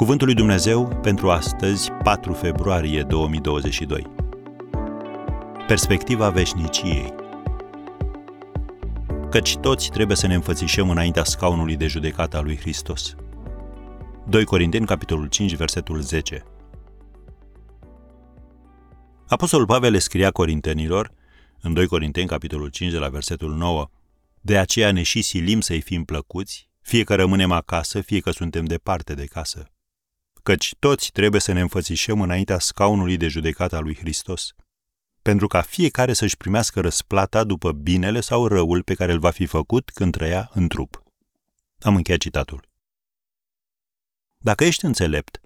Cuvântul lui Dumnezeu pentru astăzi, 4 februarie 2022. Perspectiva veșniciei. Căci toți trebuie să ne înfățișăm înaintea scaunului de judecată a lui Hristos. 2 Corinteni, capitolul 5, versetul 10. Apostolul Pavel le scria corintenilor, în 2 Corinteni, capitolul 5, de la versetul 9, De aceea ne și silim să-i fim plăcuți, fie că rămânem acasă, fie că suntem departe de casă căci toți trebuie să ne înfățișăm înaintea scaunului de judecată a lui Hristos, pentru ca fiecare să-și primească răsplata după binele sau răul pe care îl va fi făcut când trăia în trup. Am încheiat citatul. Dacă ești înțelept,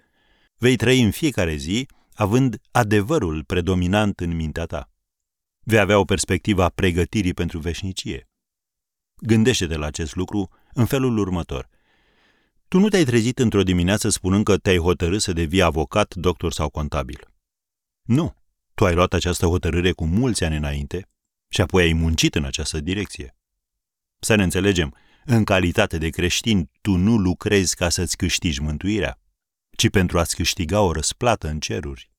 vei trăi în fiecare zi având adevărul predominant în mintea ta. Vei avea o perspectivă a pregătirii pentru veșnicie. Gândește-te la acest lucru în felul următor. Tu nu te-ai trezit într-o dimineață spunând că te-ai hotărât să devii avocat, doctor sau contabil. Nu. Tu ai luat această hotărâre cu mulți ani înainte și apoi ai muncit în această direcție. Să ne înțelegem, în calitate de creștin, tu nu lucrezi ca să-ți câștigi mântuirea, ci pentru a-ți câștiga o răsplată în ceruri.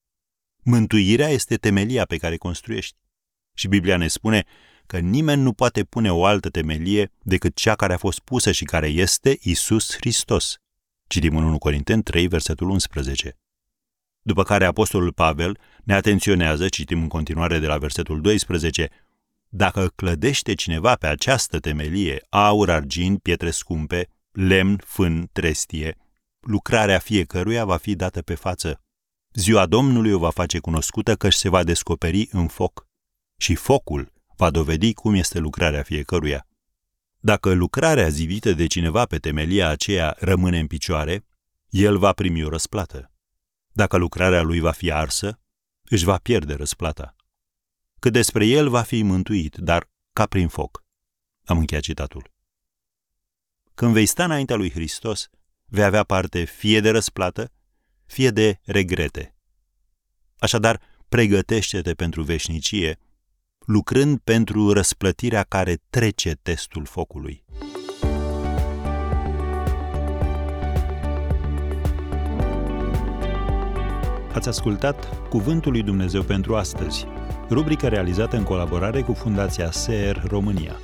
Mântuirea este temelia pe care construiești. Și Biblia ne spune că nimeni nu poate pune o altă temelie decât cea care a fost pusă și care este Isus Hristos. Citim în 1 Corinteni 3, versetul 11. După care Apostolul Pavel ne atenționează, citim în continuare de la versetul 12, dacă clădește cineva pe această temelie aur, argint, pietre scumpe, lemn, fân, trestie, lucrarea fiecăruia va fi dată pe față. Ziua Domnului o va face cunoscută că se va descoperi în foc. Și focul va dovedi cum este lucrarea fiecăruia. Dacă lucrarea zidită de cineva pe temelia aceea rămâne în picioare, el va primi o răsplată. Dacă lucrarea lui va fi arsă, își va pierde răsplata. Cât despre el va fi mântuit, dar ca prin foc. Am încheiat citatul. Când vei sta înaintea lui Hristos, vei avea parte fie de răsplată, fie de regrete. Așadar, pregătește-te pentru veșnicie lucrând pentru răsplătirea care trece testul focului. Ați ascultat Cuvântul lui Dumnezeu pentru astăzi, rubrica realizată în colaborare cu Fundația SER România.